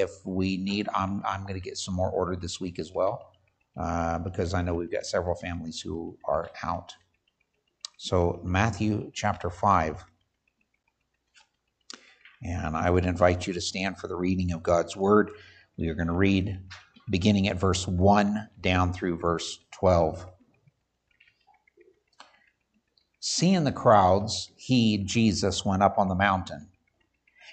if we need, I'm, I'm going to get some more ordered this week as well uh, because I know we've got several families who are out. So, Matthew chapter 5. And I would invite you to stand for the reading of God's word. We are going to read beginning at verse 1 down through verse 12. Seeing the crowds, he, Jesus, went up on the mountain.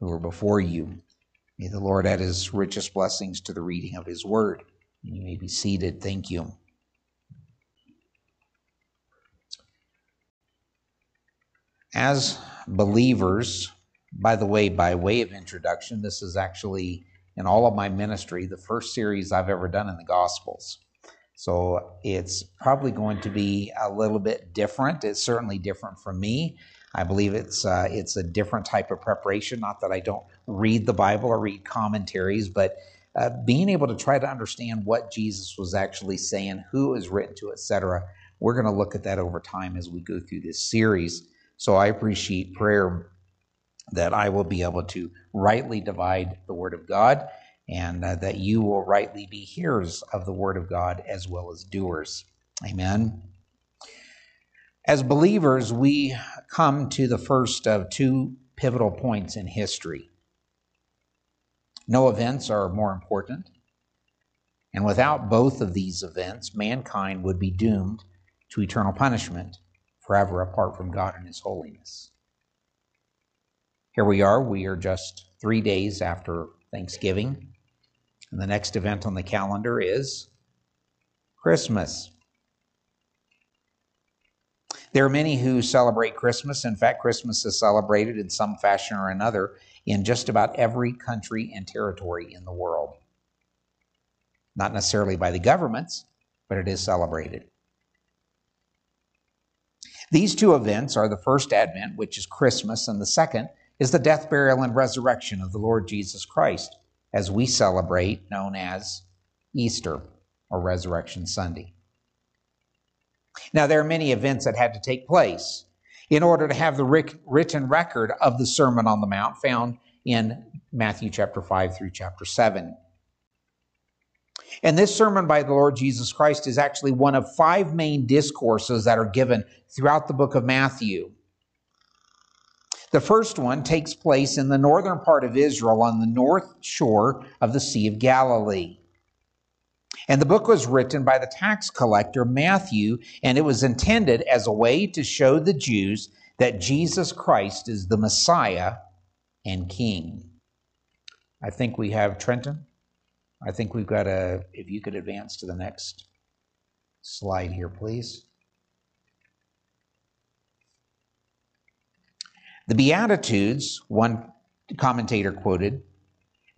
who were before you. May the Lord add his richest blessings to the reading of his word. You may be seated. Thank you. As believers, by the way, by way of introduction, this is actually in all of my ministry the first series I've ever done in the Gospels. So it's probably going to be a little bit different. It's certainly different from me. I believe it's uh, it's a different type of preparation. Not that I don't read the Bible or read commentaries, but uh, being able to try to understand what Jesus was actually saying, who is written to, etc. We're going to look at that over time as we go through this series. So I appreciate prayer that I will be able to rightly divide the Word of God and uh, that you will rightly be hearers of the Word of God as well as doers. Amen. As believers, we come to the first of two pivotal points in history. No events are more important, and without both of these events, mankind would be doomed to eternal punishment forever apart from God and His holiness. Here we are, we are just three days after Thanksgiving, and the next event on the calendar is Christmas. There are many who celebrate Christmas. In fact, Christmas is celebrated in some fashion or another in just about every country and territory in the world. Not necessarily by the governments, but it is celebrated. These two events are the first Advent, which is Christmas, and the second is the death, burial, and resurrection of the Lord Jesus Christ, as we celebrate, known as Easter or Resurrection Sunday. Now, there are many events that had to take place in order to have the written record of the Sermon on the Mount found in Matthew chapter 5 through chapter 7. And this sermon by the Lord Jesus Christ is actually one of five main discourses that are given throughout the book of Matthew. The first one takes place in the northern part of Israel on the north shore of the Sea of Galilee. And the book was written by the tax collector Matthew, and it was intended as a way to show the Jews that Jesus Christ is the Messiah and King. I think we have Trenton. I think we've got a, if you could advance to the next slide here, please. The Beatitudes, one commentator quoted,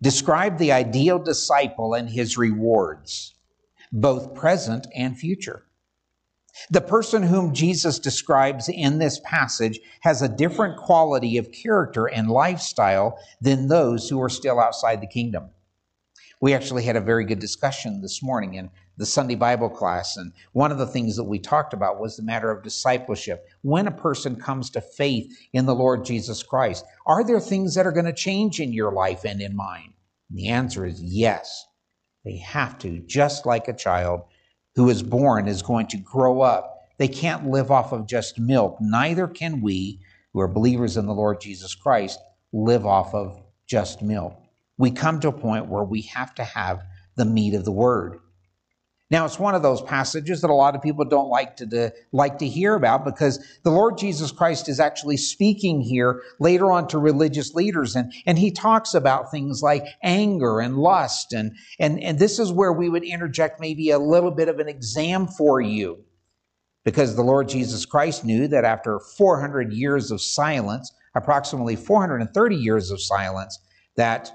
describe the ideal disciple and his rewards both present and future. The person whom Jesus describes in this passage has a different quality of character and lifestyle than those who are still outside the kingdom. We actually had a very good discussion this morning in the Sunday Bible class, and one of the things that we talked about was the matter of discipleship. When a person comes to faith in the Lord Jesus Christ, are there things that are going to change in your life and in mine? The answer is yes. They have to, just like a child who is born is going to grow up. They can't live off of just milk. Neither can we, who are believers in the Lord Jesus Christ, live off of just milk. we come to a point where we have to have the meat of the word. Now, it's one of those passages that a lot of people don't like to, to, like to hear about because the Lord Jesus Christ is actually speaking here later on to religious leaders and, and he talks about things like anger and lust and, and, and this is where we would interject maybe a little bit of an exam for you. Because the Lord Jesus Christ knew that after 400 years of silence, approximately 430 years of silence, that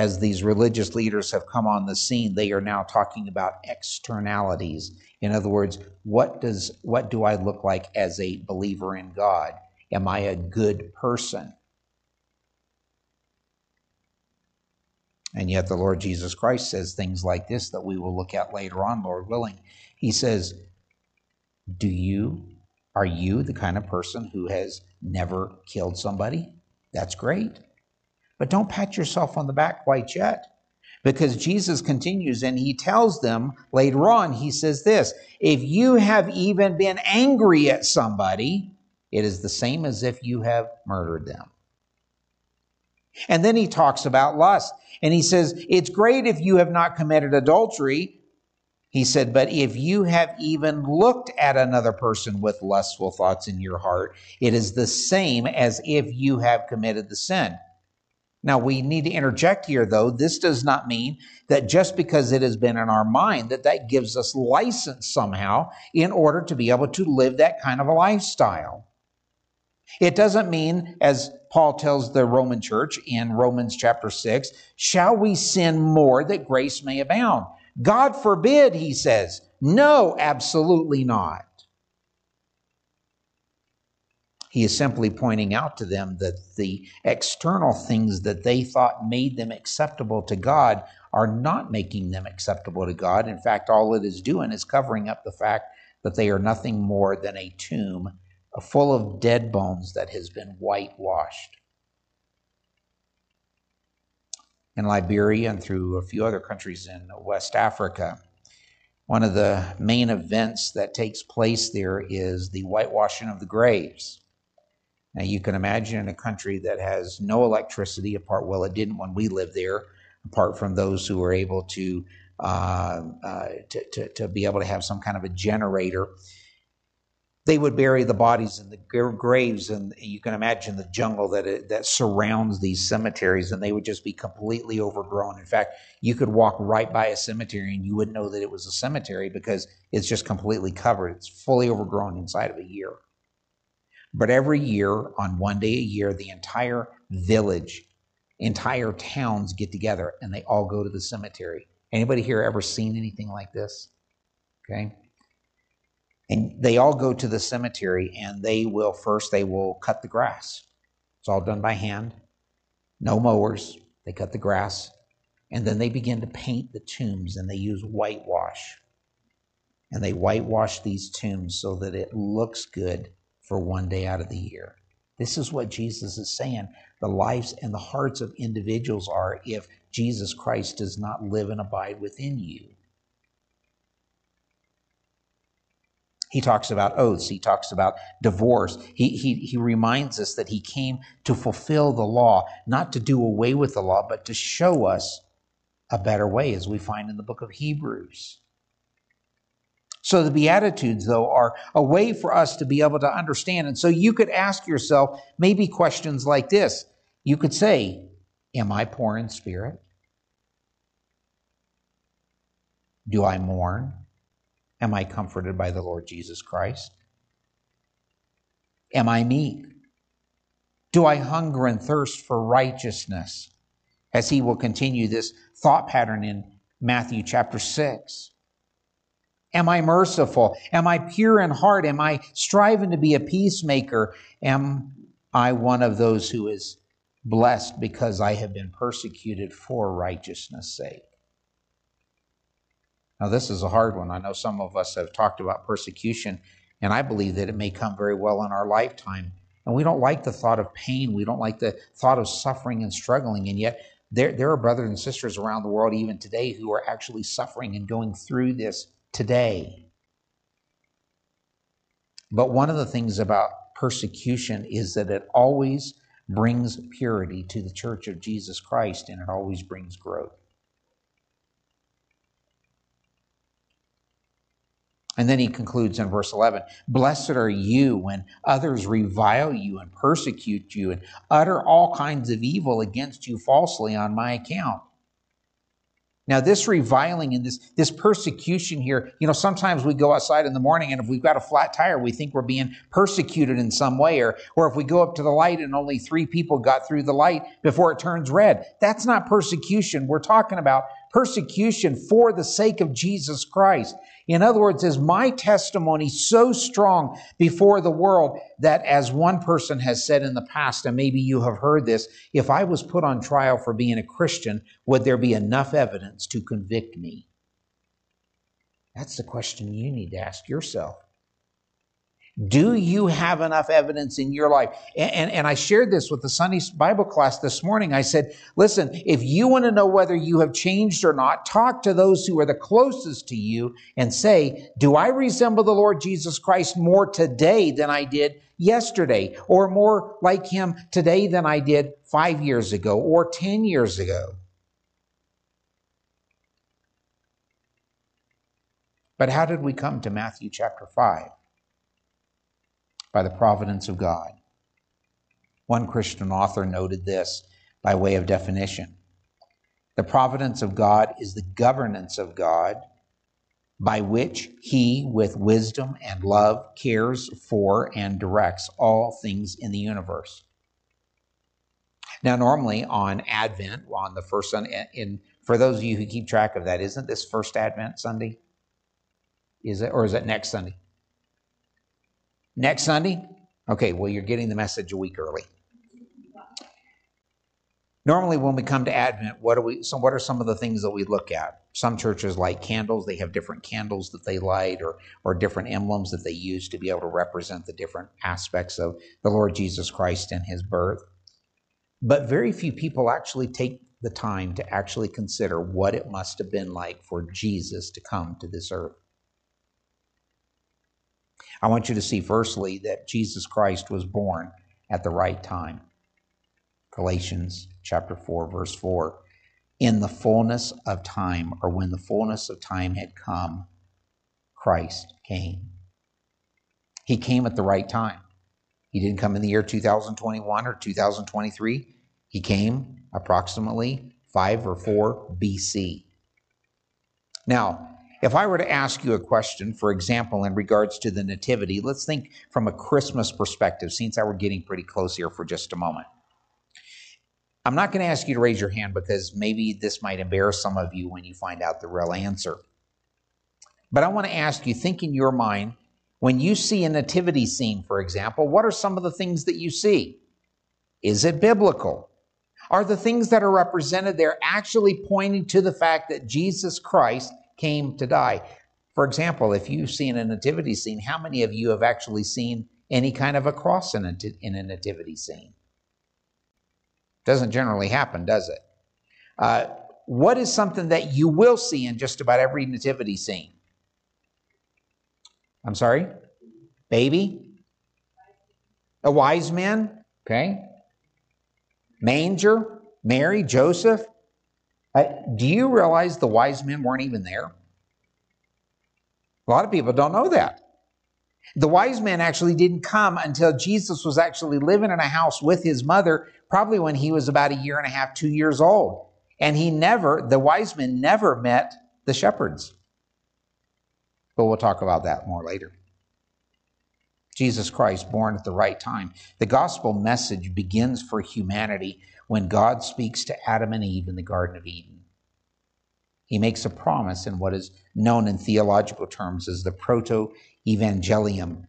as these religious leaders have come on the scene, they are now talking about externalities. In other words, what does what do I look like as a believer in God? Am I a good person? And yet the Lord Jesus Christ says things like this that we will look at later on, Lord willing. He says, Do you, are you the kind of person who has never killed somebody? That's great. But don't pat yourself on the back quite yet. Because Jesus continues and he tells them later on, he says this if you have even been angry at somebody, it is the same as if you have murdered them. And then he talks about lust. And he says, It's great if you have not committed adultery. He said, But if you have even looked at another person with lustful thoughts in your heart, it is the same as if you have committed the sin. Now, we need to interject here, though. This does not mean that just because it has been in our mind, that that gives us license somehow in order to be able to live that kind of a lifestyle. It doesn't mean, as Paul tells the Roman church in Romans chapter 6, shall we sin more that grace may abound? God forbid, he says. No, absolutely not. He is simply pointing out to them that the external things that they thought made them acceptable to God are not making them acceptable to God. In fact, all it is doing is covering up the fact that they are nothing more than a tomb full of dead bones that has been whitewashed. In Liberia and through a few other countries in West Africa, one of the main events that takes place there is the whitewashing of the graves. Now, you can imagine in a country that has no electricity, apart, well, it didn't when we lived there, apart from those who were able to, uh, uh, to, to, to, be able to have some kind of a generator. They would bury the bodies in the graves, and you can imagine the jungle that it, that surrounds these cemeteries, and they would just be completely overgrown. In fact, you could walk right by a cemetery and you wouldn't know that it was a cemetery because it's just completely covered. It's fully overgrown inside of a year. But every year, on one day a year, the entire village, entire towns get together and they all go to the cemetery. Anybody here ever seen anything like this? Okay. And they all go to the cemetery and they will first, they will cut the grass. It's all done by hand, no mowers. They cut the grass and then they begin to paint the tombs and they use whitewash. And they whitewash these tombs so that it looks good for one day out of the year. This is what Jesus is saying the lives and the hearts of individuals are if Jesus Christ does not live and abide within you. He talks about oaths. He talks about divorce. He, he, he reminds us that he came to fulfill the law, not to do away with the law, but to show us a better way, as we find in the book of Hebrews. So the Beatitudes, though, are a way for us to be able to understand. And so you could ask yourself maybe questions like this. You could say, Am I poor in spirit? Do I mourn? Am I comforted by the Lord Jesus Christ? Am I meek? Do I hunger and thirst for righteousness? As he will continue this thought pattern in Matthew chapter 6. Am I merciful? Am I pure in heart? Am I striving to be a peacemaker? Am I one of those who is blessed because I have been persecuted for righteousness' sake? Now, this is a hard one. I know some of us have talked about persecution, and I believe that it may come very well in our lifetime. And we don't like the thought of pain. We don't like the thought of suffering and struggling. And yet, there, there are brothers and sisters around the world, even today, who are actually suffering and going through this today. But one of the things about persecution is that it always brings purity to the church of Jesus Christ, and it always brings growth. And then he concludes in verse 11 Blessed are you when others revile you and persecute you and utter all kinds of evil against you falsely on my account. Now, this reviling and this, this persecution here, you know, sometimes we go outside in the morning and if we've got a flat tire, we think we're being persecuted in some way. Or, or if we go up to the light and only three people got through the light before it turns red, that's not persecution. We're talking about persecution for the sake of Jesus Christ. In other words, is my testimony so strong before the world that, as one person has said in the past, and maybe you have heard this, if I was put on trial for being a Christian, would there be enough evidence to convict me? That's the question you need to ask yourself. Do you have enough evidence in your life? And, and, and, I shared this with the Sunday Bible class this morning. I said, listen, if you want to know whether you have changed or not, talk to those who are the closest to you and say, do I resemble the Lord Jesus Christ more today than I did yesterday? Or more like him today than I did five years ago or 10 years ago? But how did we come to Matthew chapter 5? By the providence of God. One Christian author noted this by way of definition The providence of God is the governance of God by which he, with wisdom and love, cares for and directs all things in the universe. Now, normally on Advent, on the first Sunday, in for those of you who keep track of that, isn't this first Advent Sunday? Is it, or is it next Sunday? Next Sunday? Okay, well, you're getting the message a week early. Normally, when we come to Advent, what are we? So, what are some of the things that we look at? Some churches light candles; they have different candles that they light, or or different emblems that they use to be able to represent the different aspects of the Lord Jesus Christ and His birth. But very few people actually take the time to actually consider what it must have been like for Jesus to come to this earth. I want you to see, firstly, that Jesus Christ was born at the right time. Galatians chapter 4, verse 4. In the fullness of time, or when the fullness of time had come, Christ came. He came at the right time. He didn't come in the year 2021 or 2023. He came approximately 5 or 4 BC. Now, if I were to ask you a question, for example, in regards to the Nativity, let's think from a Christmas perspective, since we're getting pretty close here for just a moment. I'm not going to ask you to raise your hand because maybe this might embarrass some of you when you find out the real answer. But I want to ask you, think in your mind, when you see a nativity scene, for example, what are some of the things that you see? Is it biblical? Are the things that are represented there actually pointing to the fact that Jesus Christ came to die. For example, if you've seen a nativity scene, how many of you have actually seen any kind of a cross in a, in a nativity scene? Doesn't generally happen, does it? Uh, what is something that you will see in just about every nativity scene? I'm sorry? Baby? A wise man? Okay. Manger? Mary? Joseph? Do you realize the wise men weren't even there? A lot of people don't know that. The wise men actually didn't come until Jesus was actually living in a house with his mother, probably when he was about a year and a half, two years old. And he never, the wise men never met the shepherds. But we'll talk about that more later. Jesus Christ, born at the right time. The gospel message begins for humanity when God speaks to Adam and Eve in the Garden of Eden. He makes a promise in what is known in theological terms as the proto evangelium.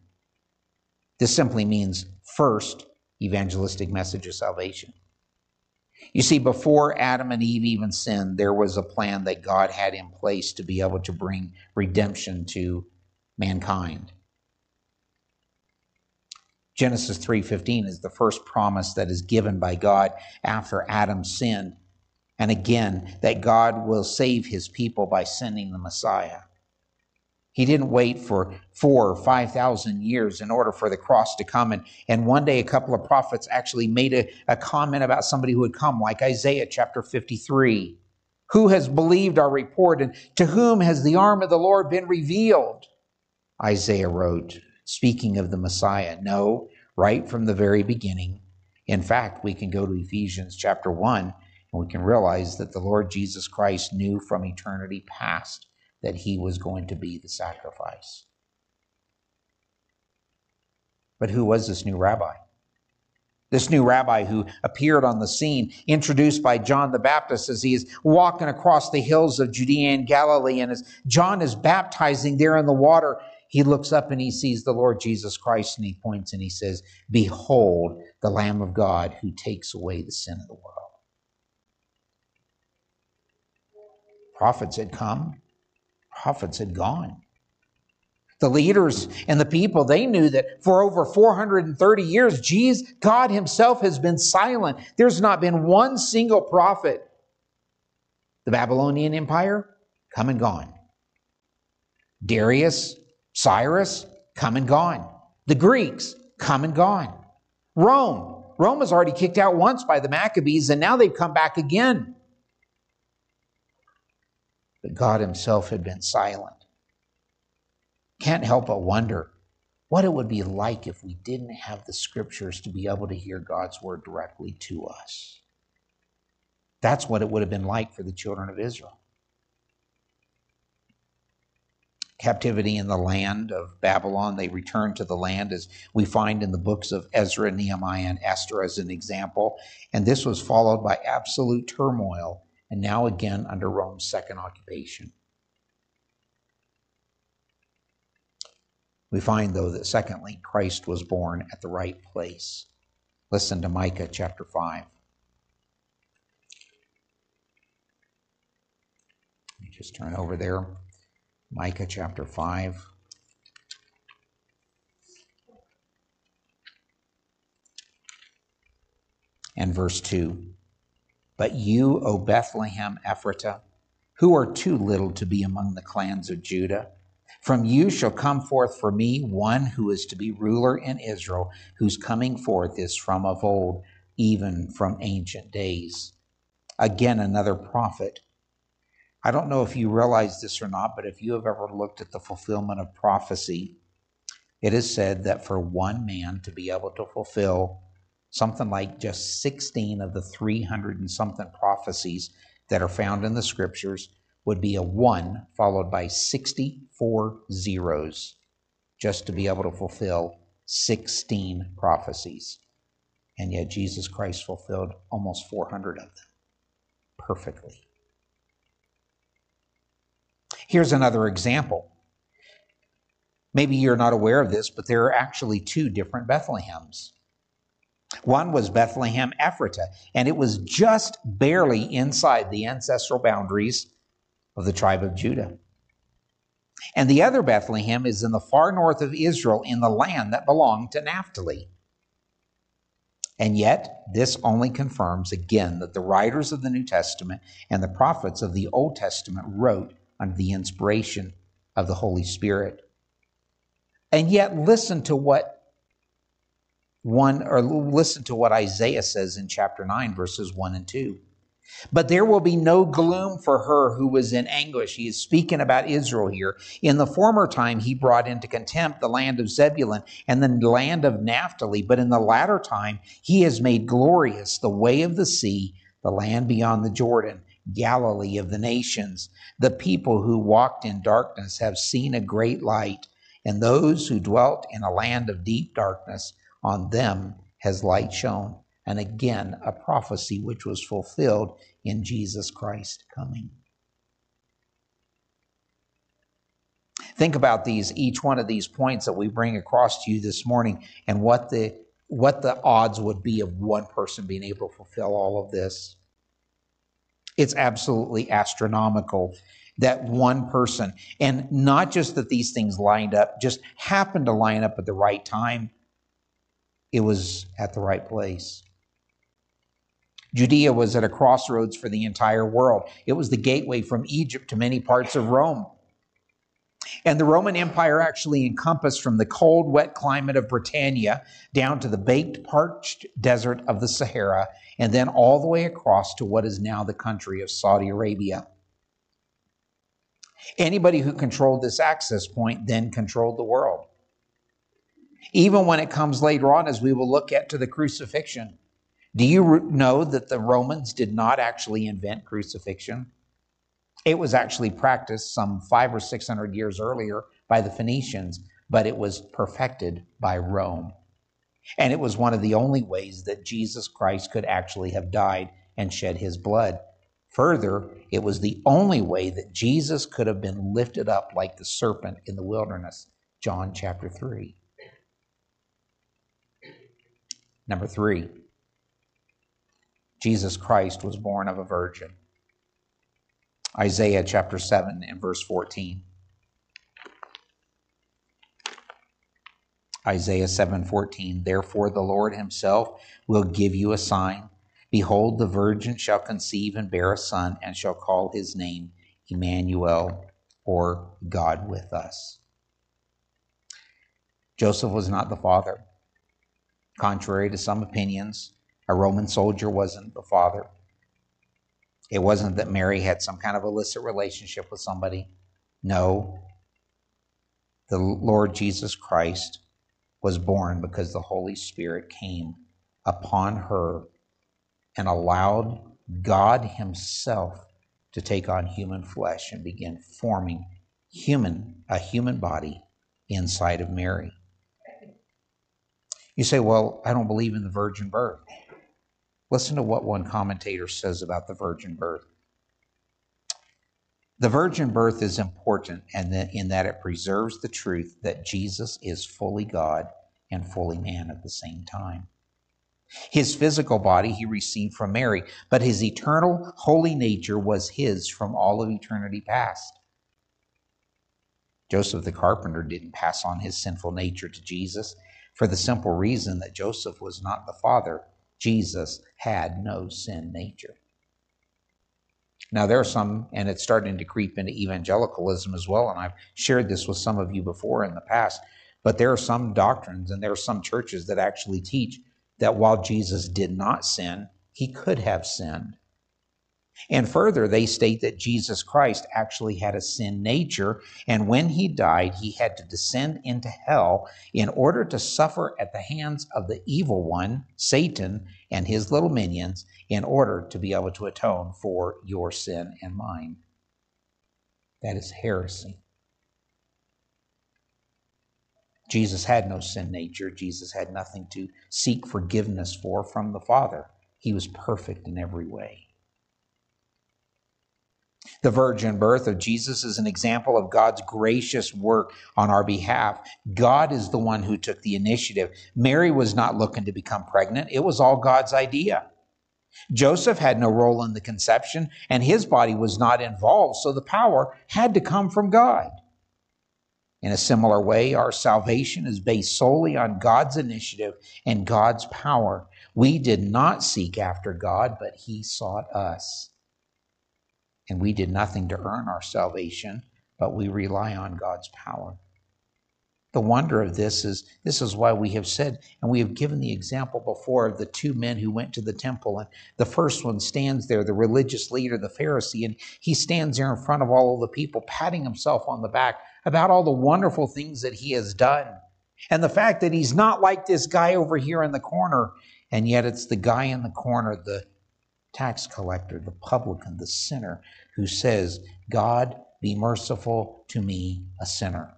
This simply means first evangelistic message of salvation. You see, before Adam and Eve even sinned, there was a plan that God had in place to be able to bring redemption to mankind. Genesis 3:15 is the first promise that is given by God after Adam sinned. And again, that God will save his people by sending the Messiah. He didn't wait for four or 5,000 years in order for the cross to come. And, and one day, a couple of prophets actually made a, a comment about somebody who would come, like Isaiah chapter 53. Who has believed our report, and to whom has the arm of the Lord been revealed? Isaiah wrote, speaking of the Messiah. No, right from the very beginning. In fact, we can go to Ephesians chapter 1 and we can realize that the Lord Jesus Christ knew from eternity past that he was going to be the sacrifice. But who was this new rabbi? This new rabbi who appeared on the scene, introduced by John the Baptist as he is walking across the hills of Judea and Galilee. And as John is baptizing there in the water, he looks up and he sees the Lord Jesus Christ and he points and he says, Behold, the Lamb of God who takes away the sin of the world. Prophets had come, prophets had gone. The leaders and the people, they knew that for over 430 years, Jesus, God Himself has been silent. There's not been one single prophet. The Babylonian Empire, come and gone. Darius, Cyrus, come and gone. The Greeks, come and gone. Rome, Rome was already kicked out once by the Maccabees, and now they've come back again. But God Himself had been silent. Can't help but wonder what it would be like if we didn't have the scriptures to be able to hear God's word directly to us. That's what it would have been like for the children of Israel. Captivity in the land of Babylon. They returned to the land, as we find in the books of Ezra, Nehemiah, and Esther as an example. And this was followed by absolute turmoil, and now again under Rome's second occupation. We find, though, that secondly, Christ was born at the right place. Listen to Micah chapter 5. Let me just turn over there. Micah chapter 5. And verse 2. But you, O Bethlehem Ephratah, who are too little to be among the clans of Judah, from you shall come forth for me one who is to be ruler in Israel, whose coming forth is from of old, even from ancient days. Again, another prophet I don't know if you realize this or not, but if you have ever looked at the fulfillment of prophecy, it is said that for one man to be able to fulfill something like just 16 of the 300 and something prophecies that are found in the scriptures would be a one followed by 64 zeros just to be able to fulfill 16 prophecies. And yet Jesus Christ fulfilled almost 400 of them perfectly. Here's another example. Maybe you're not aware of this, but there are actually two different Bethlehems. One was Bethlehem Ephratah, and it was just barely inside the ancestral boundaries of the tribe of Judah. And the other Bethlehem is in the far north of Israel in the land that belonged to Naphtali. And yet, this only confirms again that the writers of the New Testament and the prophets of the Old Testament wrote under the inspiration of the Holy Spirit. And yet, listen to what one, or listen to what Isaiah says in chapter 9, verses 1 and 2. But there will be no gloom for her who was in anguish. He is speaking about Israel here. In the former time, he brought into contempt the land of Zebulun and the land of Naphtali. But in the latter time, he has made glorious the way of the sea, the land beyond the Jordan Galilee of the nations. The people who walked in darkness have seen a great light, and those who dwelt in a land of deep darkness, on them has light shone. And again, a prophecy which was fulfilled in Jesus Christ coming. Think about these, each one of these points that we bring across to you this morning, and what the what the odds would be of one person being able to fulfill all of this. It's absolutely astronomical that one person, and not just that these things lined up, just happened to line up at the right time, it was at the right place. Judea was at a crossroads for the entire world. It was the gateway from Egypt to many parts of Rome. And the Roman Empire actually encompassed from the cold, wet climate of Britannia down to the baked, parched desert of the Sahara, and then all the way across to what is now the country of Saudi Arabia. Anybody who controlled this access point then controlled the world. Even when it comes later on, as we will look at to the crucifixion, do you know that the Romans did not actually invent crucifixion? It was actually practiced some five or six hundred years earlier by the Phoenicians, but it was perfected by Rome. And it was one of the only ways that Jesus Christ could actually have died and shed his blood. Further, it was the only way that Jesus could have been lifted up like the serpent in the wilderness. John chapter 3. Number three, Jesus Christ was born of a virgin. Isaiah chapter 7 and verse 14. Isaiah 7:14 Therefore the Lord himself will give you a sign behold the virgin shall conceive and bear a son and shall call his name Emmanuel or God with us Joseph was not the father contrary to some opinions a Roman soldier wasn't the father it wasn't that Mary had some kind of illicit relationship with somebody. No. The Lord Jesus Christ was born because the Holy Spirit came upon her and allowed God Himself to take on human flesh and begin forming human a human body inside of Mary. You say, "Well, I don't believe in the virgin birth." Listen to what one commentator says about the virgin birth. The virgin birth is important and in that it preserves the truth that Jesus is fully God and fully man at the same time. His physical body he received from Mary, but his eternal holy nature was his from all of eternity past. Joseph the carpenter didn't pass on his sinful nature to Jesus for the simple reason that Joseph was not the father Jesus had no sin nature. Now, there are some, and it's starting to creep into evangelicalism as well, and I've shared this with some of you before in the past, but there are some doctrines and there are some churches that actually teach that while Jesus did not sin, he could have sinned. And further, they state that Jesus Christ actually had a sin nature, and when he died, he had to descend into hell in order to suffer at the hands of the evil one, Satan, and his little minions, in order to be able to atone for your sin and mine. That is heresy. Jesus had no sin nature. Jesus had nothing to seek forgiveness for from the Father. He was perfect in every way. The virgin birth of Jesus is an example of God's gracious work on our behalf. God is the one who took the initiative. Mary was not looking to become pregnant, it was all God's idea. Joseph had no role in the conception, and his body was not involved, so the power had to come from God. In a similar way, our salvation is based solely on God's initiative and God's power. We did not seek after God, but He sought us and we did nothing to earn our salvation, but we rely on God's power. The wonder of this is this is why we have said, and we have given the example before of the two men who went to the temple. And the first one stands there, the religious leader, the Pharisee, and he stands there in front of all of the people, patting himself on the back about all the wonderful things that he has done. And the fact that he's not like this guy over here in the corner, and yet it's the guy in the corner, the tax collector, the publican, the sinner, who says, God, be merciful to me, a sinner.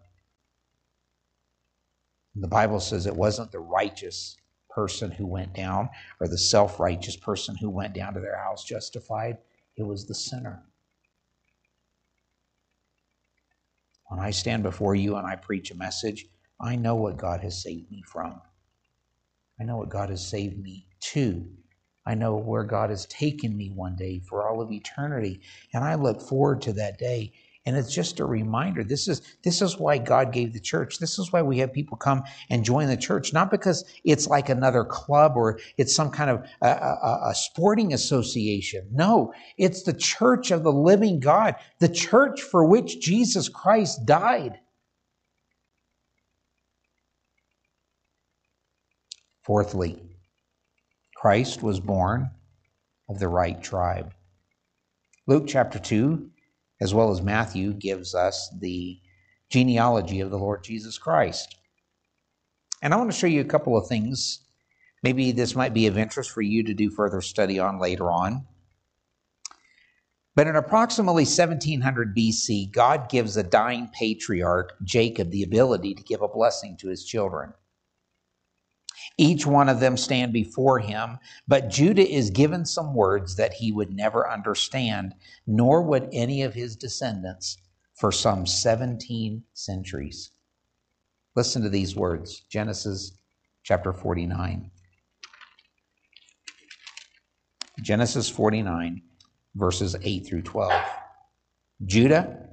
The Bible says it wasn't the righteous person who went down or the self righteous person who went down to their house justified, it was the sinner. When I stand before you and I preach a message, I know what God has saved me from. I know what God has saved me to. I know where God has taken me one day for all of eternity. And I look forward to that day. And it's just a reminder. This is this is why God gave the church. This is why we have people come and join the church, not because it's like another club or it's some kind of a, a, a sporting association. No, it's the church of the living God, the church for which Jesus Christ died. Fourthly, Christ was born of the right tribe. Luke chapter 2, as well as Matthew, gives us the genealogy of the Lord Jesus Christ. And I want to show you a couple of things. Maybe this might be of interest for you to do further study on later on. But in approximately 1700 BC, God gives a dying patriarch, Jacob, the ability to give a blessing to his children. Each one of them stand before him, but Judah is given some words that he would never understand, nor would any of his descendants for some 17 centuries. Listen to these words Genesis chapter 49. Genesis 49 verses 8 through 12. Judah,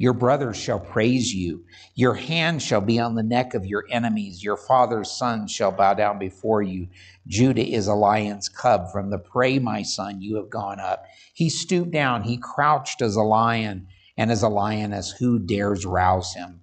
your brothers shall praise you. Your hand shall be on the neck of your enemies. Your father's sons shall bow down before you. Judah is a lion's cub. From the prey, my son, you have gone up. He stooped down. He crouched as a lion and as a lioness. Who dares rouse him?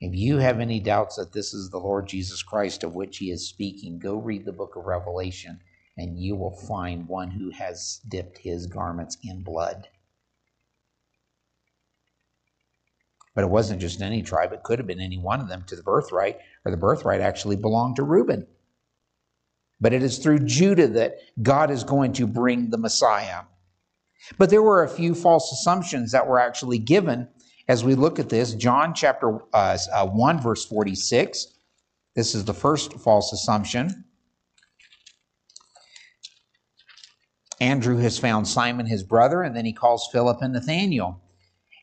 If you have any doubts that this is the Lord Jesus Christ of which he is speaking, go read the book of Revelation and you will find one who has dipped his garments in blood. But it wasn't just any tribe, it could have been any one of them to the birthright, or the birthright actually belonged to Reuben. But it is through Judah that God is going to bring the Messiah. But there were a few false assumptions that were actually given as we look at this, John chapter uh, uh, 1, verse 46. This is the first false assumption. Andrew has found Simon, his brother, and then he calls Philip and Nathanael.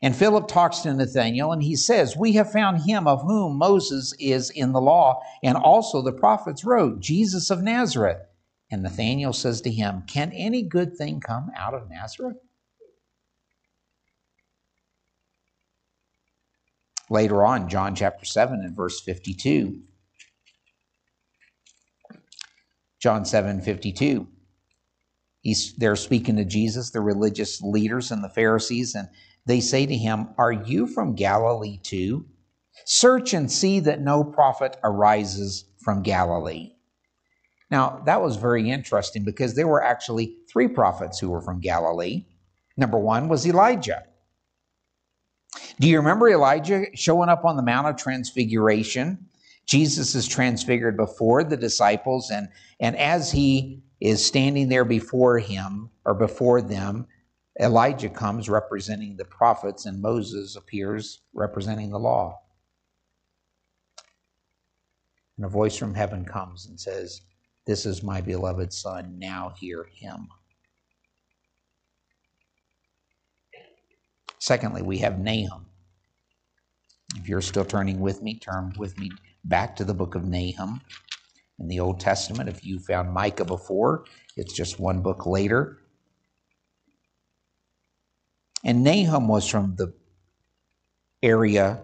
And Philip talks to Nathanael and he says, We have found him of whom Moses is in the law and also the prophets wrote, Jesus of Nazareth. And Nathanael says to him, Can any good thing come out of Nazareth? Later on, John chapter 7 and verse 52. John 7 52. He's, they're speaking to Jesus, the religious leaders and the Pharisees, and they say to him, Are you from Galilee too? Search and see that no prophet arises from Galilee. Now, that was very interesting because there were actually three prophets who were from Galilee. Number one was Elijah. Do you remember Elijah showing up on the Mount of Transfiguration? Jesus is transfigured before the disciples, and, and as he is standing there before him or before them, Elijah comes representing the prophets, and Moses appears representing the law. And a voice from heaven comes and says, This is my beloved Son, now hear him. Secondly, we have Nahum. If you're still turning with me, turn with me back to the book of Nahum in the Old Testament. If you found Micah before, it's just one book later. And Nahum was from the area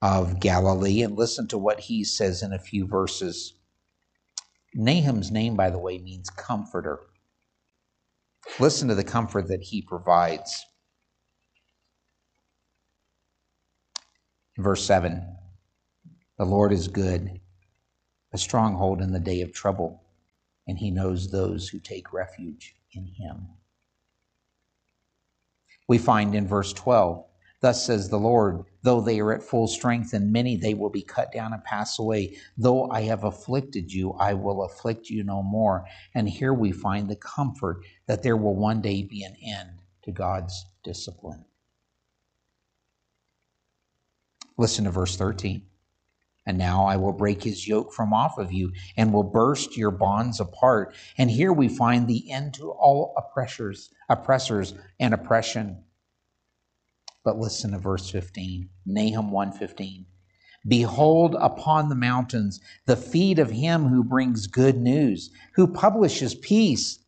of Galilee. And listen to what he says in a few verses. Nahum's name, by the way, means comforter. Listen to the comfort that he provides. Verse 7 The Lord is good, a stronghold in the day of trouble, and he knows those who take refuge in him. We find in verse 12, Thus says the Lord, though they are at full strength and many, they will be cut down and pass away. Though I have afflicted you, I will afflict you no more. And here we find the comfort that there will one day be an end to God's discipline. Listen to verse 13. And now I will break his yoke from off of you and will burst your bonds apart. And here we find the end to all oppressors, oppressors and oppression. But listen to verse 15, Nahum 1:15. Behold upon the mountains the feet of him who brings good news, who publishes peace,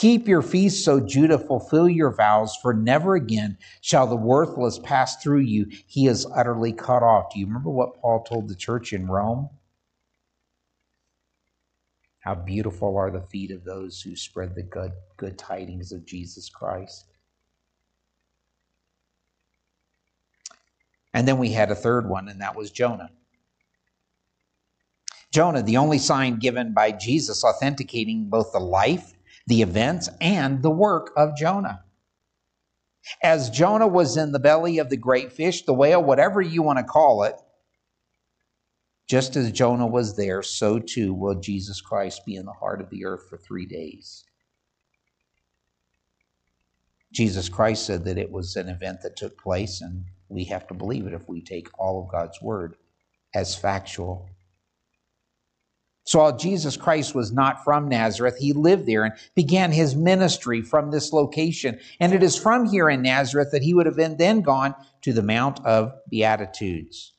Keep your feast, so Judah, fulfill your vows, for never again shall the worthless pass through you. He is utterly cut off. Do you remember what Paul told the church in Rome? How beautiful are the feet of those who spread the good, good tidings of Jesus Christ. And then we had a third one, and that was Jonah. Jonah, the only sign given by Jesus authenticating both the life, the events, and the work of Jonah. As Jonah was in the belly of the great fish, the whale, whatever you want to call it, just as Jonah was there, so too will Jesus Christ be in the heart of the earth for three days. Jesus Christ said that it was an event that took place, and we have to believe it if we take all of God's word as factual. So while Jesus Christ was not from Nazareth, he lived there and began his ministry from this location. And it is from here in Nazareth that he would have been then gone to the Mount of Beatitudes.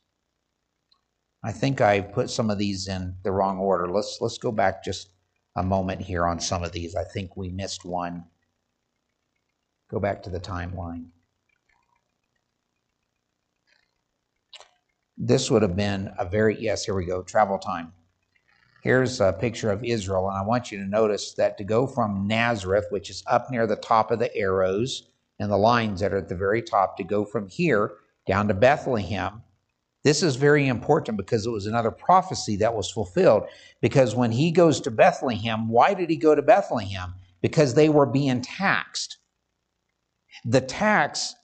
I think I put some of these in the wrong order. Let's let's go back just a moment here on some of these. I think we missed one. Go back to the timeline. This would have been a very, yes, here we go, travel time. Here's a picture of Israel, and I want you to notice that to go from Nazareth, which is up near the top of the arrows and the lines that are at the very top, to go from here down to Bethlehem, this is very important because it was another prophecy that was fulfilled. Because when he goes to Bethlehem, why did he go to Bethlehem? Because they were being taxed. The tax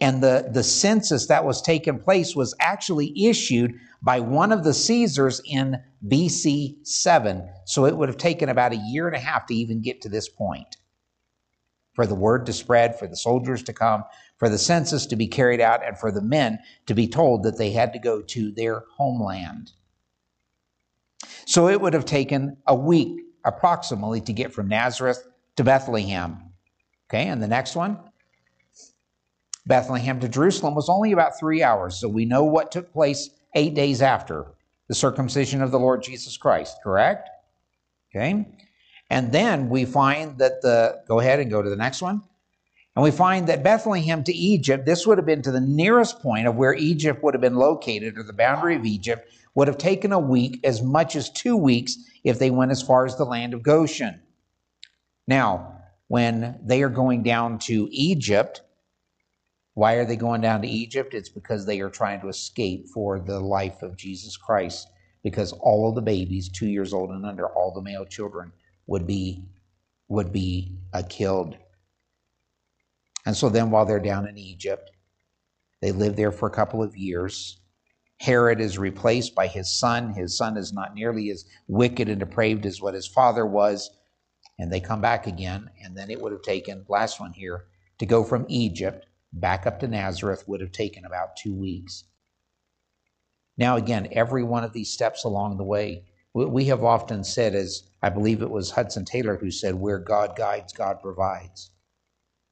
and the, the census that was taking place was actually issued by one of the Caesars in BC 7. So it would have taken about a year and a half to even get to this point for the word to spread, for the soldiers to come, for the census to be carried out, and for the men to be told that they had to go to their homeland. So it would have taken a week approximately to get from Nazareth to Bethlehem. Okay, and the next one Bethlehem to Jerusalem was only about three hours. So we know what took place eight days after the circumcision of the Lord Jesus Christ, correct? Okay. And then we find that the, go ahead and go to the next one. And we find that Bethlehem to Egypt, this would have been to the nearest point of where Egypt would have been located, or the boundary of Egypt, would have taken a week, as much as two weeks, if they went as far as the land of Goshen. Now, when they are going down to Egypt, why are they going down to Egypt? It's because they are trying to escape for the life of Jesus Christ. Because all of the babies, two years old and under, all the male children, would be would be uh, killed. And so then, while they're down in Egypt, they live there for a couple of years. Herod is replaced by his son. His son is not nearly as wicked and depraved as what his father was. And they come back again. And then it would have taken, last one here, to go from Egypt back up to Nazareth would have taken about two weeks. Now, again, every one of these steps along the way, we have often said, as I believe it was Hudson Taylor who said, where God guides, God provides.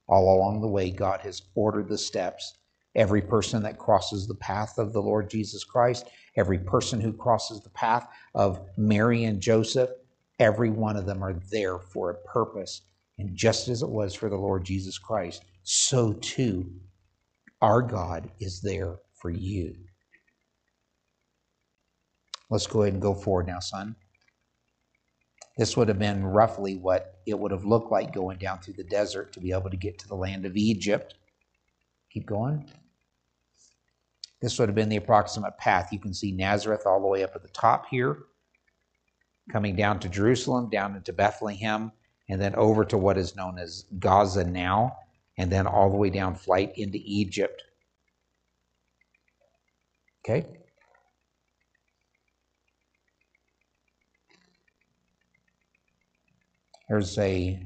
All along the way, God has ordered the steps. Every person that crosses the path of the Lord Jesus Christ, every person who crosses the path of Mary and Joseph, every one of them are there for a purpose. And just as it was for the Lord Jesus Christ, so too our God is there for you. Let's go ahead and go forward now, son. This would have been roughly what it would have looked like going down through the desert to be able to get to the land of Egypt. Keep going. This would have been the approximate path. You can see Nazareth all the way up at the top here, coming down to Jerusalem, down into Bethlehem, and then over to what is known as Gaza now and then all the way down flight into Egypt. Okay? Here's a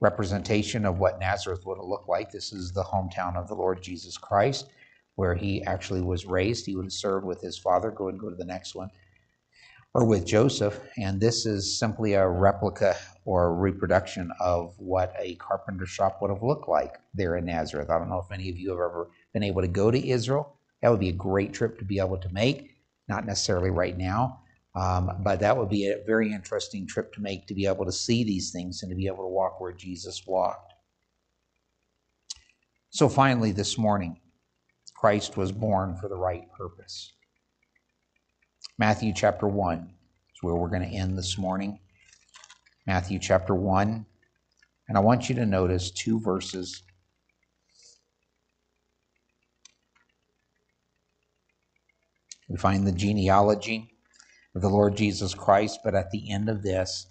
representation of what Nazareth would have looked like. This is the hometown of the Lord Jesus Christ, where he actually was raised. He would have served with his father. Go and go to the next one or with Joseph, and this is simply a replica or a reproduction of what a carpenter shop would have looked like there in Nazareth. I don't know if any of you have ever been able to go to Israel. That would be a great trip to be able to make. Not necessarily right now, Um, but that would be a very interesting trip to make to be able to see these things and to be able to walk where Jesus walked. So finally, this morning, Christ was born for the right purpose. Matthew chapter 1 is where we're going to end this morning. Matthew chapter 1. And I want you to notice two verses. We find the genealogy of the Lord Jesus Christ, but at the end of this,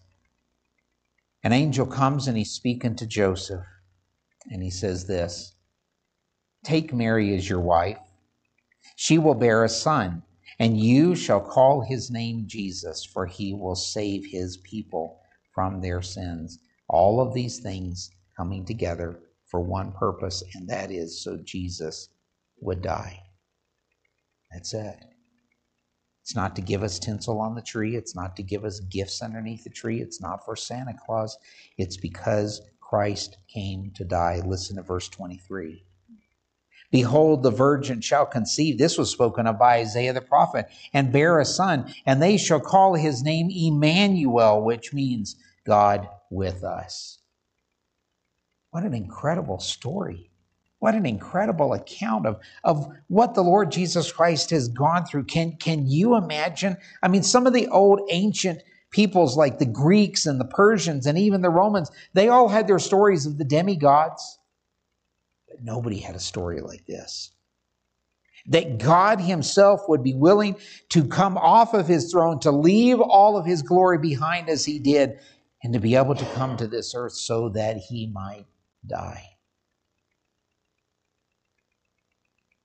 an angel comes and he's speaking to Joseph, and he says this Take Mary as your wife. She will bear a son, and you shall call his name Jesus, for he will save his people from their sins. All of these things coming together for one purpose, and that is so Jesus would die. That's it. It's not to give us tinsel on the tree. It's not to give us gifts underneath the tree. It's not for Santa Claus. It's because Christ came to die. Listen to verse 23. Behold, the virgin shall conceive. This was spoken of by Isaiah the prophet, and bear a son, and they shall call his name Emmanuel, which means God with us. What an incredible story. What an incredible account of, of what the Lord Jesus Christ has gone through. Can, can you imagine? I mean, some of the old ancient peoples like the Greeks and the Persians and even the Romans, they all had their stories of the demigods. Nobody had a story like this. That God Himself would be willing to come off of His throne, to leave all of His glory behind as He did, and to be able to come to this earth so that He might die.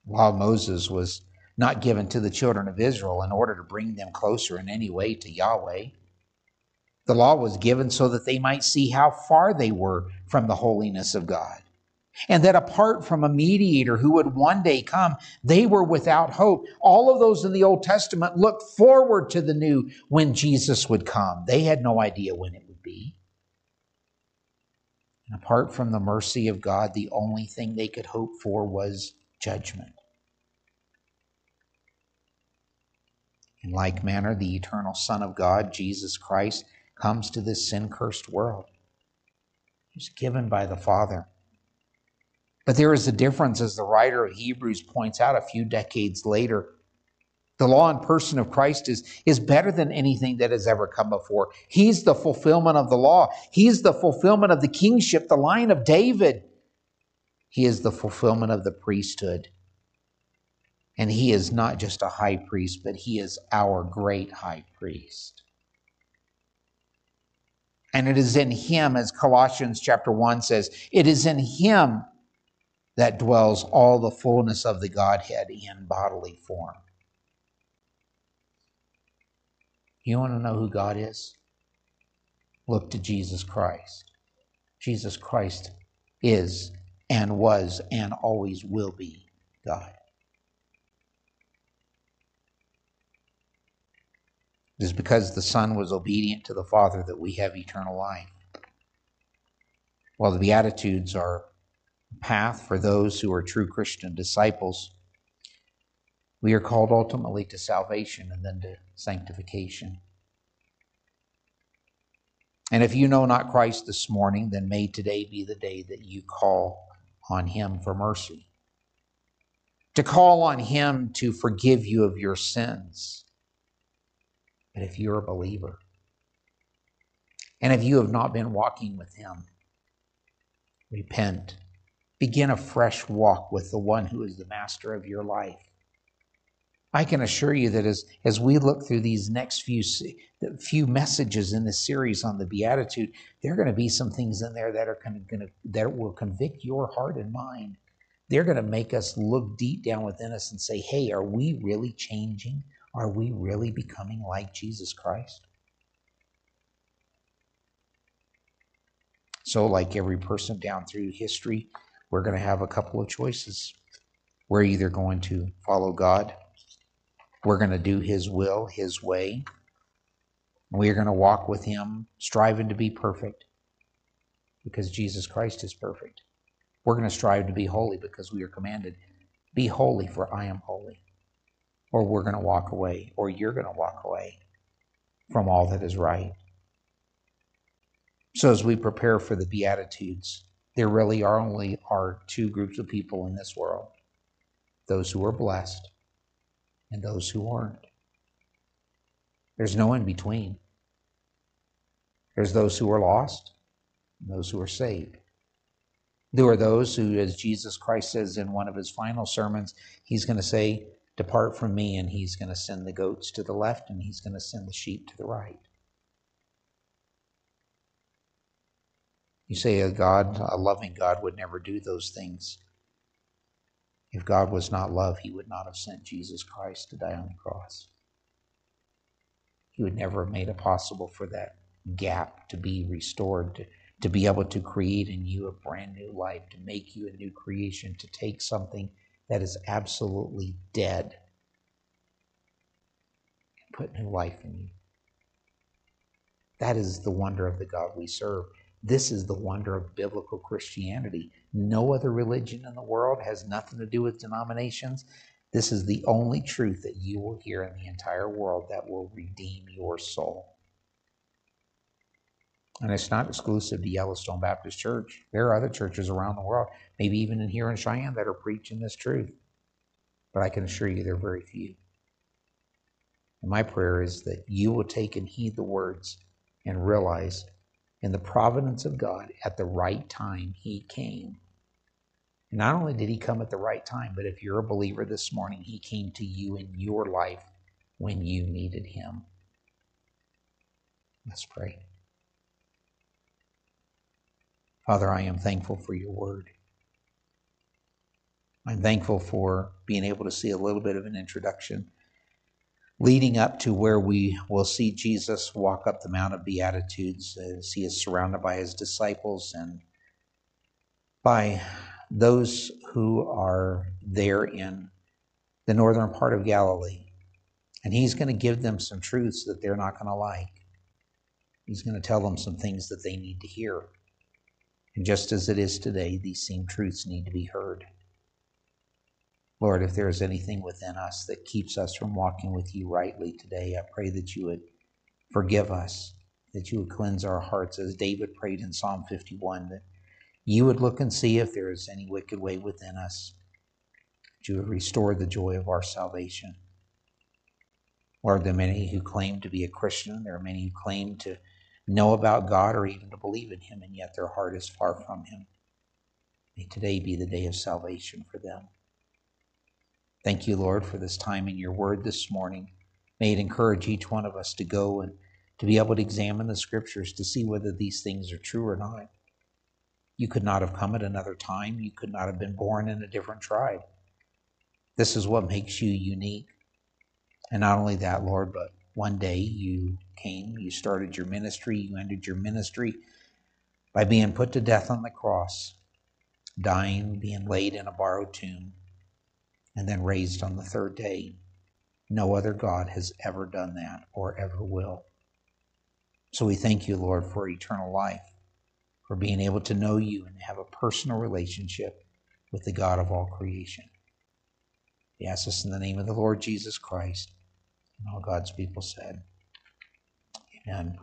while Moses was not given to the children of Israel in order to bring them closer in any way to Yahweh. The law was given so that they might see how far they were from the holiness of God. And that apart from a mediator who would one day come, they were without hope. All of those in the Old Testament looked forward to the new when Jesus would come. They had no idea when it would be. And apart from the mercy of God, the only thing they could hope for was judgment. In like manner, the eternal Son of God, Jesus Christ, comes to this sin cursed world. He's given by the Father. But there is a difference, as the writer of Hebrews points out a few decades later. The law and person of Christ is, is better than anything that has ever come before. He's the fulfillment of the law. He's the fulfillment of the kingship, the line of David. He is the fulfillment of the priesthood. And he is not just a high priest, but he is our great high priest. And it is in him, as Colossians chapter 1 says, it is in him that dwells all the fullness of the Godhead in bodily form. You want to know who God is? Look to Jesus Christ. Jesus Christ is and was and always will be God. It is because the Son was obedient to the Father that we have eternal life. While the Beatitudes are path for those who are true Christian disciples, we are called ultimately to salvation and then to sanctification. And if you know not Christ this morning, then may today be the day that you call on Him for mercy, to call on Him to forgive you of your sins and if you're a believer, and if you have not been walking with Him, repent. Begin a fresh walk with the one who is the master of your life. I can assure you that as, as we look through these next few, few messages in this series on the Beatitude, there are going to be some things in there that are going to, that will convict your heart and mind. They're going to make us look deep down within us and say, hey, are we really changing? Are we really becoming like Jesus Christ? So, like every person down through history, we're going to have a couple of choices. We're either going to follow God, we're going to do His will, His way. We're going to walk with Him, striving to be perfect because Jesus Christ is perfect. We're going to strive to be holy because we are commanded, Be holy, for I am holy or we're going to walk away, or you're going to walk away from all that is right. So as we prepare for the Beatitudes, there really are only are two groups of people in this world those who are blessed and those who aren't. There's no in between. There's those who are lost and those who are saved. There are those who, as Jesus Christ says in one of his final sermons, he's going to say, Depart from me, and he's going to send the goats to the left and he's going to send the sheep to the right. You say a God, a loving God, would never do those things. If God was not love, he would not have sent Jesus Christ to die on the cross. He would never have made it possible for that gap to be restored, to, to be able to create in you a brand new life, to make you a new creation, to take something that is absolutely dead and put new life in you. That is the wonder of the God we serve. This is the wonder of biblical Christianity. No other religion in the world has nothing to do with denominations. This is the only truth that you will hear in the entire world that will redeem your soul. And it's not exclusive to Yellowstone Baptist Church. There are other churches around the world, maybe even in here in Cheyenne, that are preaching this truth. But I can assure you, there are very few. And my prayer is that you will take and heed the words and realize in the providence of God, at the right time, He came. And not only did He come at the right time, but if you're a believer this morning, He came to you in your life when you needed Him. Let's pray. Father, I am thankful for your word. I'm thankful for being able to see a little bit of an introduction leading up to where we will see Jesus walk up the Mount of Beatitudes as he is surrounded by his disciples and by those who are there in the northern part of Galilee. And he's going to give them some truths that they're not going to like. He's going to tell them some things that they need to hear. And just as it is today, these same truths need to be heard. Lord, if there is anything within us that keeps us from walking with you rightly today, I pray that you would forgive us, that you would cleanse our hearts, as David prayed in Psalm 51, that you would look and see if there is any wicked way within us, that you would restore the joy of our salvation. Lord, there are many who claim to be a Christian, there are many who claim to know about God or even to believe in Him, and yet their heart is far from Him. May today be the day of salvation for them. Thank you, Lord, for this time in your word this morning. May it encourage each one of us to go and to be able to examine the scriptures to see whether these things are true or not. You could not have come at another time. You could not have been born in a different tribe. This is what makes you unique. And not only that, Lord, but one day you came, you started your ministry, you ended your ministry by being put to death on the cross, dying, being laid in a borrowed tomb, and then raised on the third day. No other God has ever done that or ever will. So we thank you, Lord, for eternal life, for being able to know you and have a personal relationship with the God of all creation. We ask this in the name of the Lord Jesus Christ. And all God's people said, Amen.